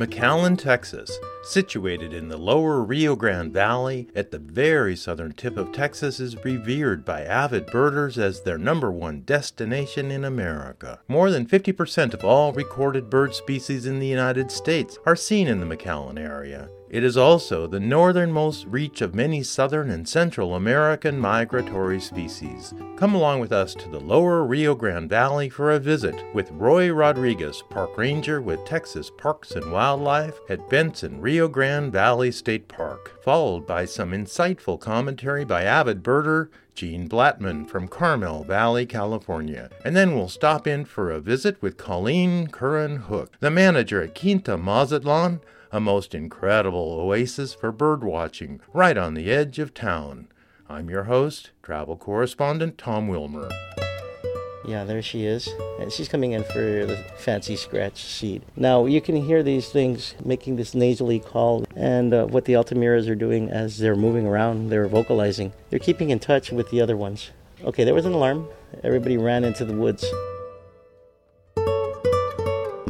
McAllen, Texas, situated in the lower Rio Grande Valley at the very southern tip of Texas, is revered by avid birders as their number one destination in America. More than 50% of all recorded bird species in the United States are seen in the McAllen area. It is also the northernmost reach of many southern and central American migratory species. Come along with us to the lower Rio Grande Valley for a visit with Roy Rodriguez, Park Ranger with Texas Parks and Wildlife at Bentsen Rio Grande Valley State Park, followed by some insightful commentary by avid birder Gene Blattman from Carmel Valley, California. And then we'll stop in for a visit with Colleen Curran Hook, the manager at Quinta Mazatlan a most incredible oasis for bird watching right on the edge of town. I'm your host, travel correspondent Tom Wilmer. Yeah, there she is. And She's coming in for the fancy scratch seat. Now, you can hear these things making this nasally call, and uh, what the Altamiras are doing as they're moving around, they're vocalizing. They're keeping in touch with the other ones. Okay, there was an alarm. Everybody ran into the woods.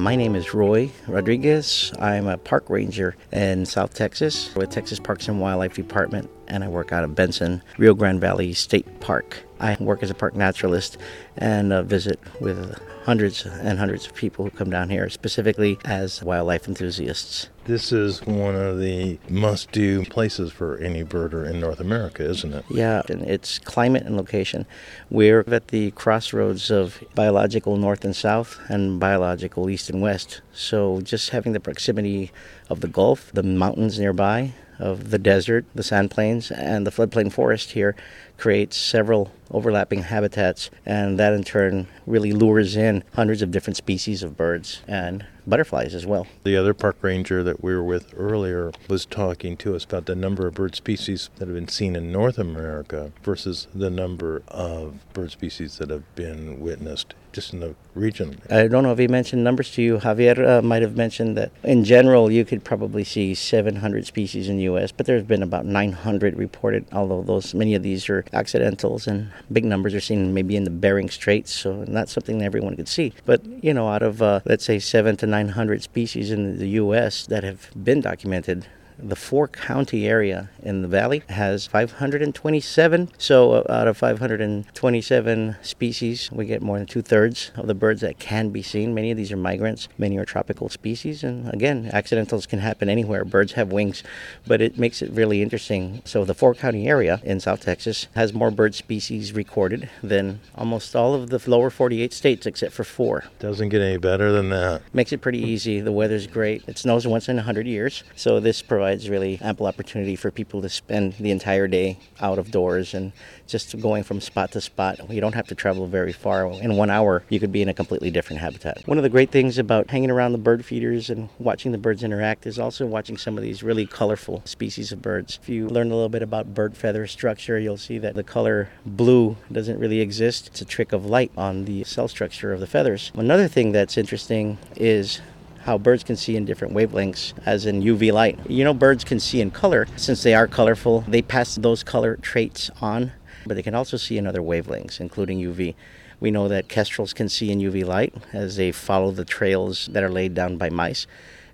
My name is Roy Rodriguez. I'm a park ranger in South Texas with Texas Parks and Wildlife Department, and I work out of Bentsen, Rio Grande Valley State Park. I work as a park naturalist and uh, visit with hundreds and hundreds of people who come down here, specifically as wildlife enthusiasts. This is one of the must do places for any birder in North America, isn't it? Yeah, and it's climate and location. We're at the crossroads of biological north and south and biological east and west. So just having the proximity of the Gulf, the mountains nearby, of the desert, the sand plains, and the floodplain forest here creates several overlapping habitats, and that in turn really lures in hundreds of different species of birds and butterflies as well. The other park ranger that we were with earlier was talking to us about the number of bird species that have been seen in North America versus the number of bird species that have been witnessed just in the region. I don't know if he mentioned numbers to you. Javier uh, might have mentioned that in general you could probably see 700 species in the U.S., but there's been about 900 reported, although those many of these are accidentals and big numbers are seen maybe in the Bering Straits, so not something that everyone could see. But, you know, out of, uh, let's say, seven to 900 species in the U.S. that have been documented, the four county area in the valley has 527. So, uh, out of 527 species, we get more than two thirds of the birds that can be seen. Many of these are migrants, many are tropical species. And again, accidentals can happen anywhere. Birds have wings, but it makes it really interesting. So, the four county area in South Texas has more bird species recorded than almost all of the lower 48 states except for four. Doesn't get any better than that. Makes it pretty easy. The weather's great. It snows once in 100 years. So, this provides really ample opportunity for people to spend the entire day out of doors and just going from spot to spot. You don't have to travel very far. In one hour, you could be in a completely different habitat. One of the great things about hanging around the bird feeders and watching the birds interact is also watching some of these really colorful species of birds. If you learn a little bit about bird feather structure, you'll see that the color blue doesn't really exist. It's a trick of light on the cell structure of the feathers. Another thing that's interesting is how birds can see in different wavelengths, as in UV light. You know, birds can see in color. Since they are colorful, they pass those color traits on, but they can also see in other wavelengths, including UV. We know that kestrels can see in UV light as they follow the trails that are laid down by mice.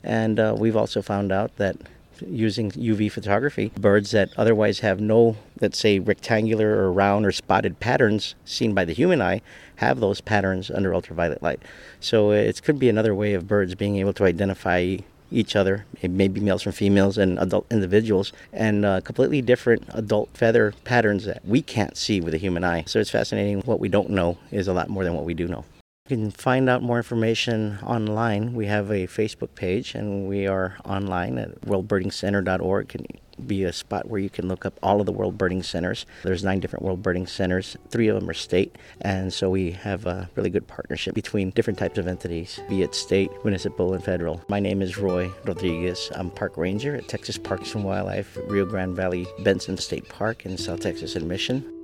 And uh, we've also found out that using UV photography, birds that otherwise have no, let's say, rectangular or round or spotted patterns seen by the human eye have those patterns under ultraviolet light. So it could be another way of birds being able to identify each other, maybe males from females and adult individuals, and uh, completely different adult feather patterns that we can't see with the human eye. So it's fascinating. What we don't know is a lot more than what we do know. You can find out more information online. We have a Facebook page and we are online at worldbirdingcenter.org. Can be a spot where you can look up all of the World Birding Centers. There's nine different World Birding Centers. Three of them are state, and so we have a really good partnership between different types of entities, be it state, municipal, and federal. My name is Roy Rodriguez. I'm park ranger at Texas Parks and Wildlife, Rio Grande Valley Bentsen State Park in South Texas and Mission.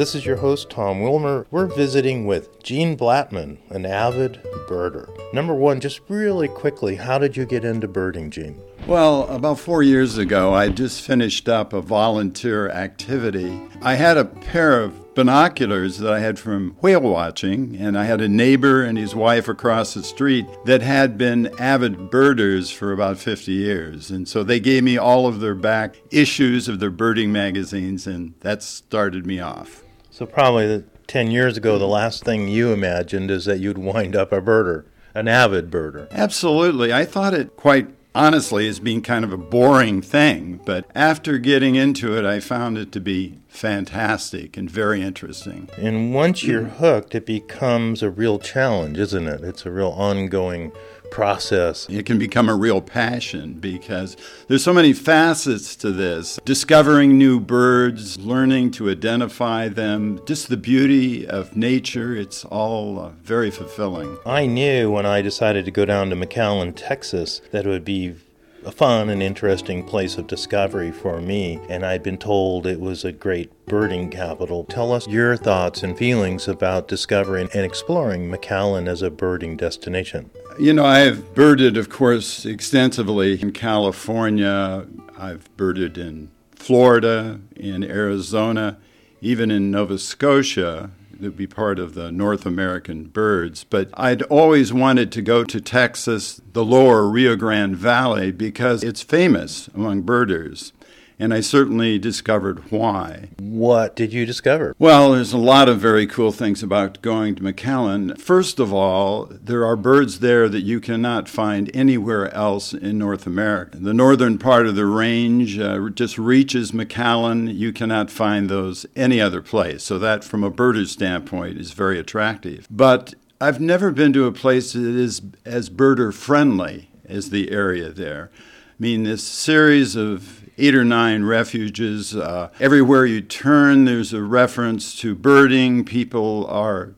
This is your host, Tom Wilmer. We're visiting with Gene Blattman, an avid birder. Number one, just really quickly, how did you get into birding, Gene? Well, about four years ago, I just finished up a volunteer activity. I had a pair of binoculars that I had from whale watching, and I had a neighbor and his wife across the street that had been avid birders for about 50 years. And so they gave me all of their back issues of their birding magazines, and that started me off. So, probably the 10 years ago, the last thing you imagined is that you'd wind up a birder, an avid birder. Absolutely. I thought it quite honestly as being kind of a boring thing, but after getting into it, I found it to be fantastic and very interesting. And once you're hooked, it becomes a real challenge, isn't it? It's a real ongoing process. It can become a real passion because there's so many facets to this. Discovering new birds, learning to identify them, just the beauty of nature, it's all uh, very fulfilling. I knew when I decided to go down to McAllen, Texas, that it would be a fun and interesting place of discovery for me, and I'd been told it was a great birding capital. Tell us your thoughts and feelings about discovering and exploring McAllen as a birding destination. You know, I have birded, of course, extensively in California. I've birded in Florida, in Arizona, even in Nova Scotia to be part of the North American birds. But I'd always wanted to go to Texas, the lower Rio Grande Valley, because it's famous among birders and I certainly discovered why. What did you discover? Well, there's a lot of very cool things about going to McAllen. First of all, there are birds there that you cannot find anywhere else in North America. The northern part of the range uh, just reaches McAllen. You cannot find those any other place. So, that from a birder standpoint is very attractive. But I've never been to a place that is as birder friendly as the area there. I mean, this series of eight or nine refuges. Uh, everywhere you turn, there's a reference to birding. People are.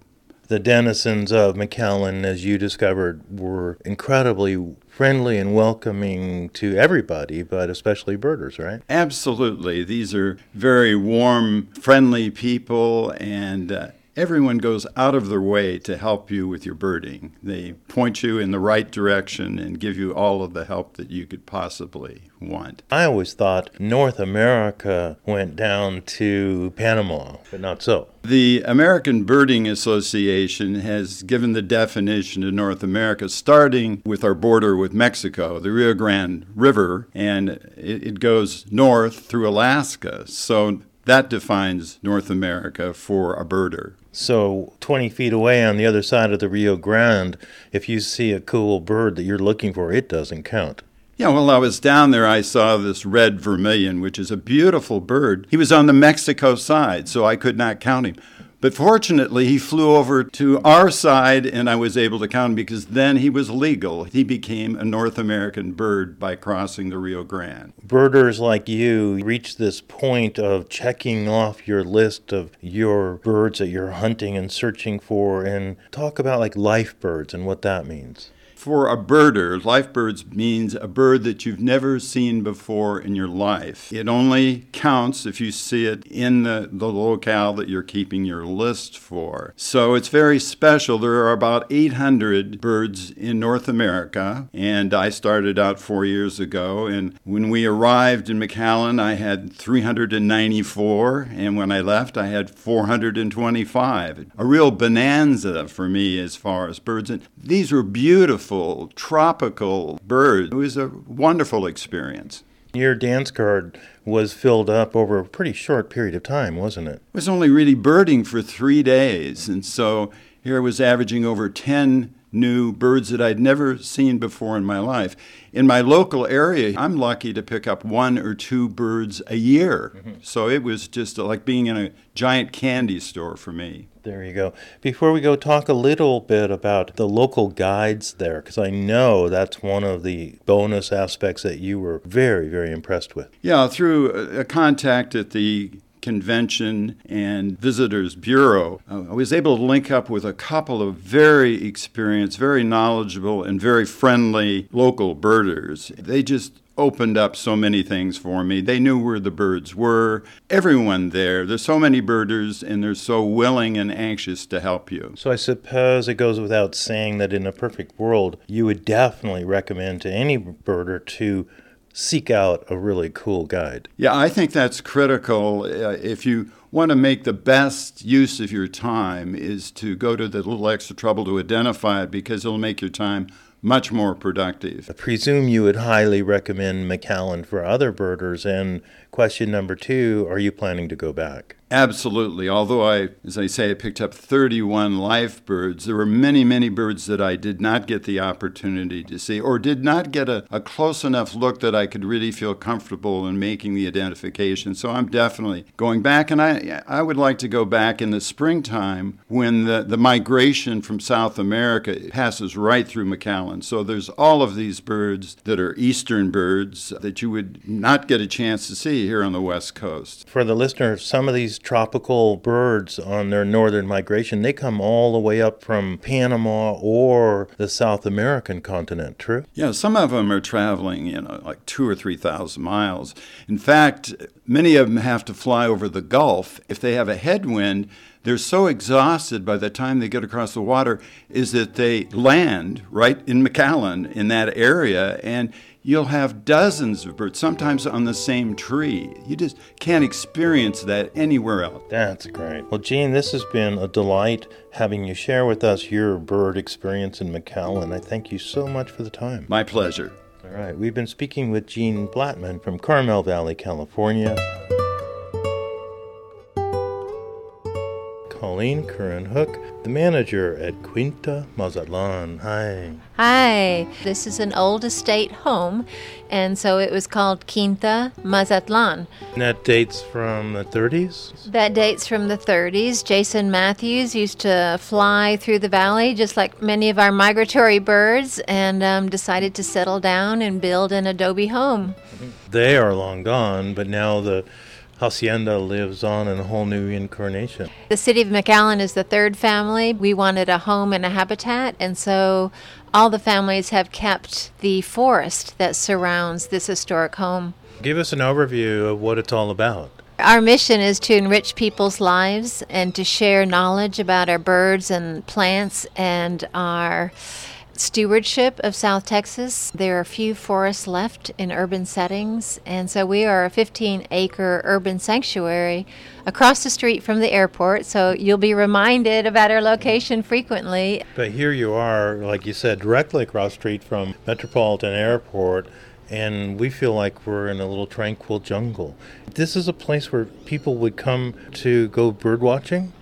The denizens of McAllen, as you discovered, were incredibly friendly and welcoming to everybody, but especially birders, right? Absolutely. These are very warm, friendly people, and uh, everyone goes out of their way to help you with your birding. They point you in the right direction and give you all of the help that you could possibly want. I always thought North America went down to Panama, but not so. The American Birding Association has given the definition of North America, starting with our border with Mexico, the Rio Grande River, and it, goes north through Alaska. So that defines North America for a birder. So, 20 feet away on the other side of the Rio Grande, if you see a cool bird that you're looking for, it doesn't count. Yeah, well, I was down there, I saw this red vermilion, which is a beautiful bird. He was on the Mexico side, so I could not count him. But fortunately, he flew over to our side and I was able to count him because then he was legal. He became a North American bird by crossing the Rio Grande. Birders like you reach this point of checking off your list of your birds that you're hunting and searching for and talk about like life birds and what that means. For a birder, life birds means a bird that you've never seen before in your life. It only counts if you see it in the, the locale that you're keeping your list for. So it's very special. There are about 800 birds in North America, and I started out four years ago. And when we arrived in McAllen, I had 394, and when I left, I had 425. A real bonanza for me as far as birds. And these were beautiful beautiful tropical bird. It was a wonderful experience. Your dance card was filled up over a pretty short period of time, wasn't it? It was only really birding for three days. And so here I was averaging over 10 new birds that I'd never seen before in my life. In my local area, I'm lucky to pick up one or two birds a year. Mm-hmm. So it was just like being in a giant candy store for me. There you go. Before we go, talk a little bit about the local guides there, because I know that's one of the bonus aspects that you were very, very impressed with. Yeah, through a contact at the Convention and Visitors Bureau, uh, I was able to link up with a couple of very experienced, very knowledgeable, and very friendly local birders. They just opened up so many things for me. They knew where the birds were. Everyone there, there's so many birders and they're so willing and anxious to help you. So I suppose it goes without saying that in a perfect world, you would definitely recommend to any birder to seek out a really cool guide. Yeah, I think that's critical. Uh, if you want to make the best use of your time, is to go to the little extra trouble to identify it because it'll make your time much more productive. I presume you would highly recommend McAllen for other birders. And question number two Are you planning to go back? Absolutely. Although I, as I say, I picked up 31 live birds, there were many, many birds that I did not get the opportunity to see or did not get a, a close enough look that I could really feel comfortable in making the identification. So I'm definitely going back. And I, I would like to go back in the springtime when the, the migration from South America passes right through McAllen. So there's all of these birds that are eastern birds that you would not get a chance to see here on the West Coast. For the listener, some of these tropical birds on their northern migration, they come all the way up from Panama or the South American continent, true? Yeah, some of them are traveling, you know, like two or 3,000 miles. In fact, many of them have to fly over the Gulf. If they have a headwind, they're so exhausted by the time they get across the water is that they land right in McAllen in that area and you'll have dozens of birds, sometimes on the same tree. You just can't experience that anywhere else. That's great. Well, Gene, this has been a delight having you share with us your bird experience in McAllen. I thank you so much for the time. My pleasure. All right, we've been speaking with Gene Blattman from Carmel Valley, California. Colleen Curran Hook, the manager at Quinta Mazatlan. Hi. Hi. This is an old estate home, and so it was called Quinta Mazatlan. And that dates from the 30s? That dates from the 30s. Jason Matthews used to fly through the valley, just like many of our migratory birds, and um, decided to settle down and build an adobe home. They are long gone, but now the Hacienda lives on in a whole new incarnation. The city of McAllen is the third family. We wanted a home and a habitat, and so all the families have kept the forest that surrounds this historic home. Give us an overview of what it's all about. Our mission is to enrich people's lives and to share knowledge about our birds and plants and our stewardship of South Texas. There are few forests left in urban settings, and so we are a 15 acre urban sanctuary across the street from the airport, so you'll be reminded about our location frequently. But here you are, like you said, directly across the street from Metropolitan Airport. And we feel like we're in a little tranquil jungle. This is a place where people would come to go bird watching.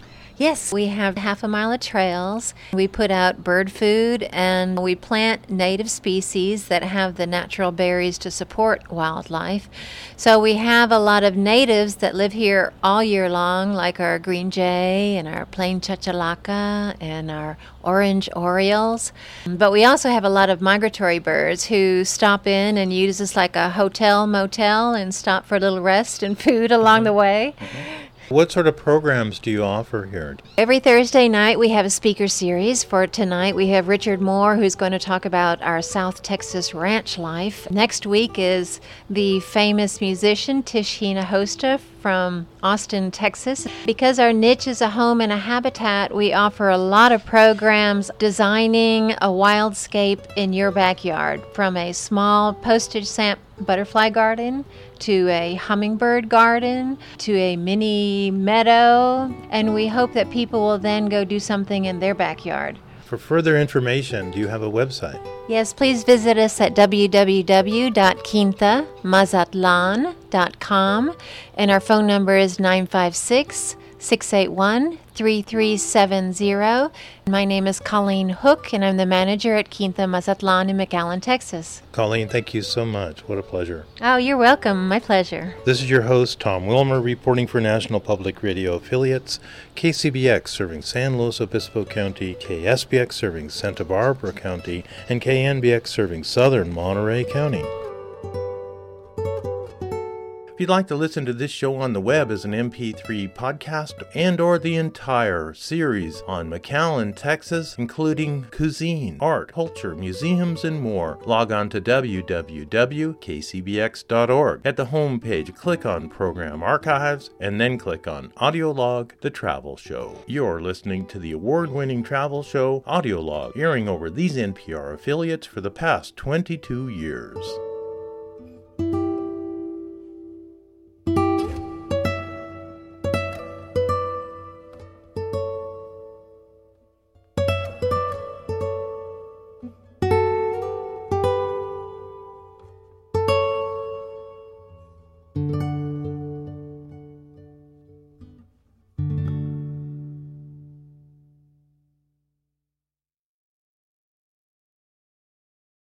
Yes, we have half a mile of trails. We put out bird food and we plant native species that have the natural berries to support wildlife. So we have a lot of natives that live here all year long, like our green jay and our plain chachalaca and our orange orioles. But we also have a lot of migratory birds who stop in and use us like a hotel motel and stop for a little rest and food along the way. Mm-hmm. What sort of programs do you offer here? Every Thursday night we have a speaker series. For tonight we have Richard Moore who's going to talk about our South Texas ranch life. Next week is the famous musician Tish Hinojosa from Austin, Texas. Because our niche is a home and a habitat, we offer a lot of programs designing a wildscape in your backyard from a small postage stamp butterfly garden to a hummingbird garden to a mini meadow, and we hope that people will then go do something in their backyard. For further information, do you have a website? Yes, please visit us at www.quintamazatlan.com, and our phone number is 956 681 3370. My name is Colleen Hook, and I'm the manager at Quinta Mazatlan in McAllen, Texas. Colleen, thank you so much. What a pleasure. Oh, you're welcome. My pleasure. This is your host, Tom Wilmer, reporting for National Public Radio affiliates KCBX serving San Luis Obispo County, KSBX serving Santa Barbara County, and KNBX serving southern Monterey County. If you'd like to listen to this show on the web as an MP3 podcast and or the entire series on McAllen, Texas, including cuisine, art, culture, museums, and more, log on to www.kcbx.org. At the home page, click on Program Archives and then click on Audio Log, the travel show. You're listening to the award-winning travel show Audio Log, airing over these NPR affiliates for the past 22 years.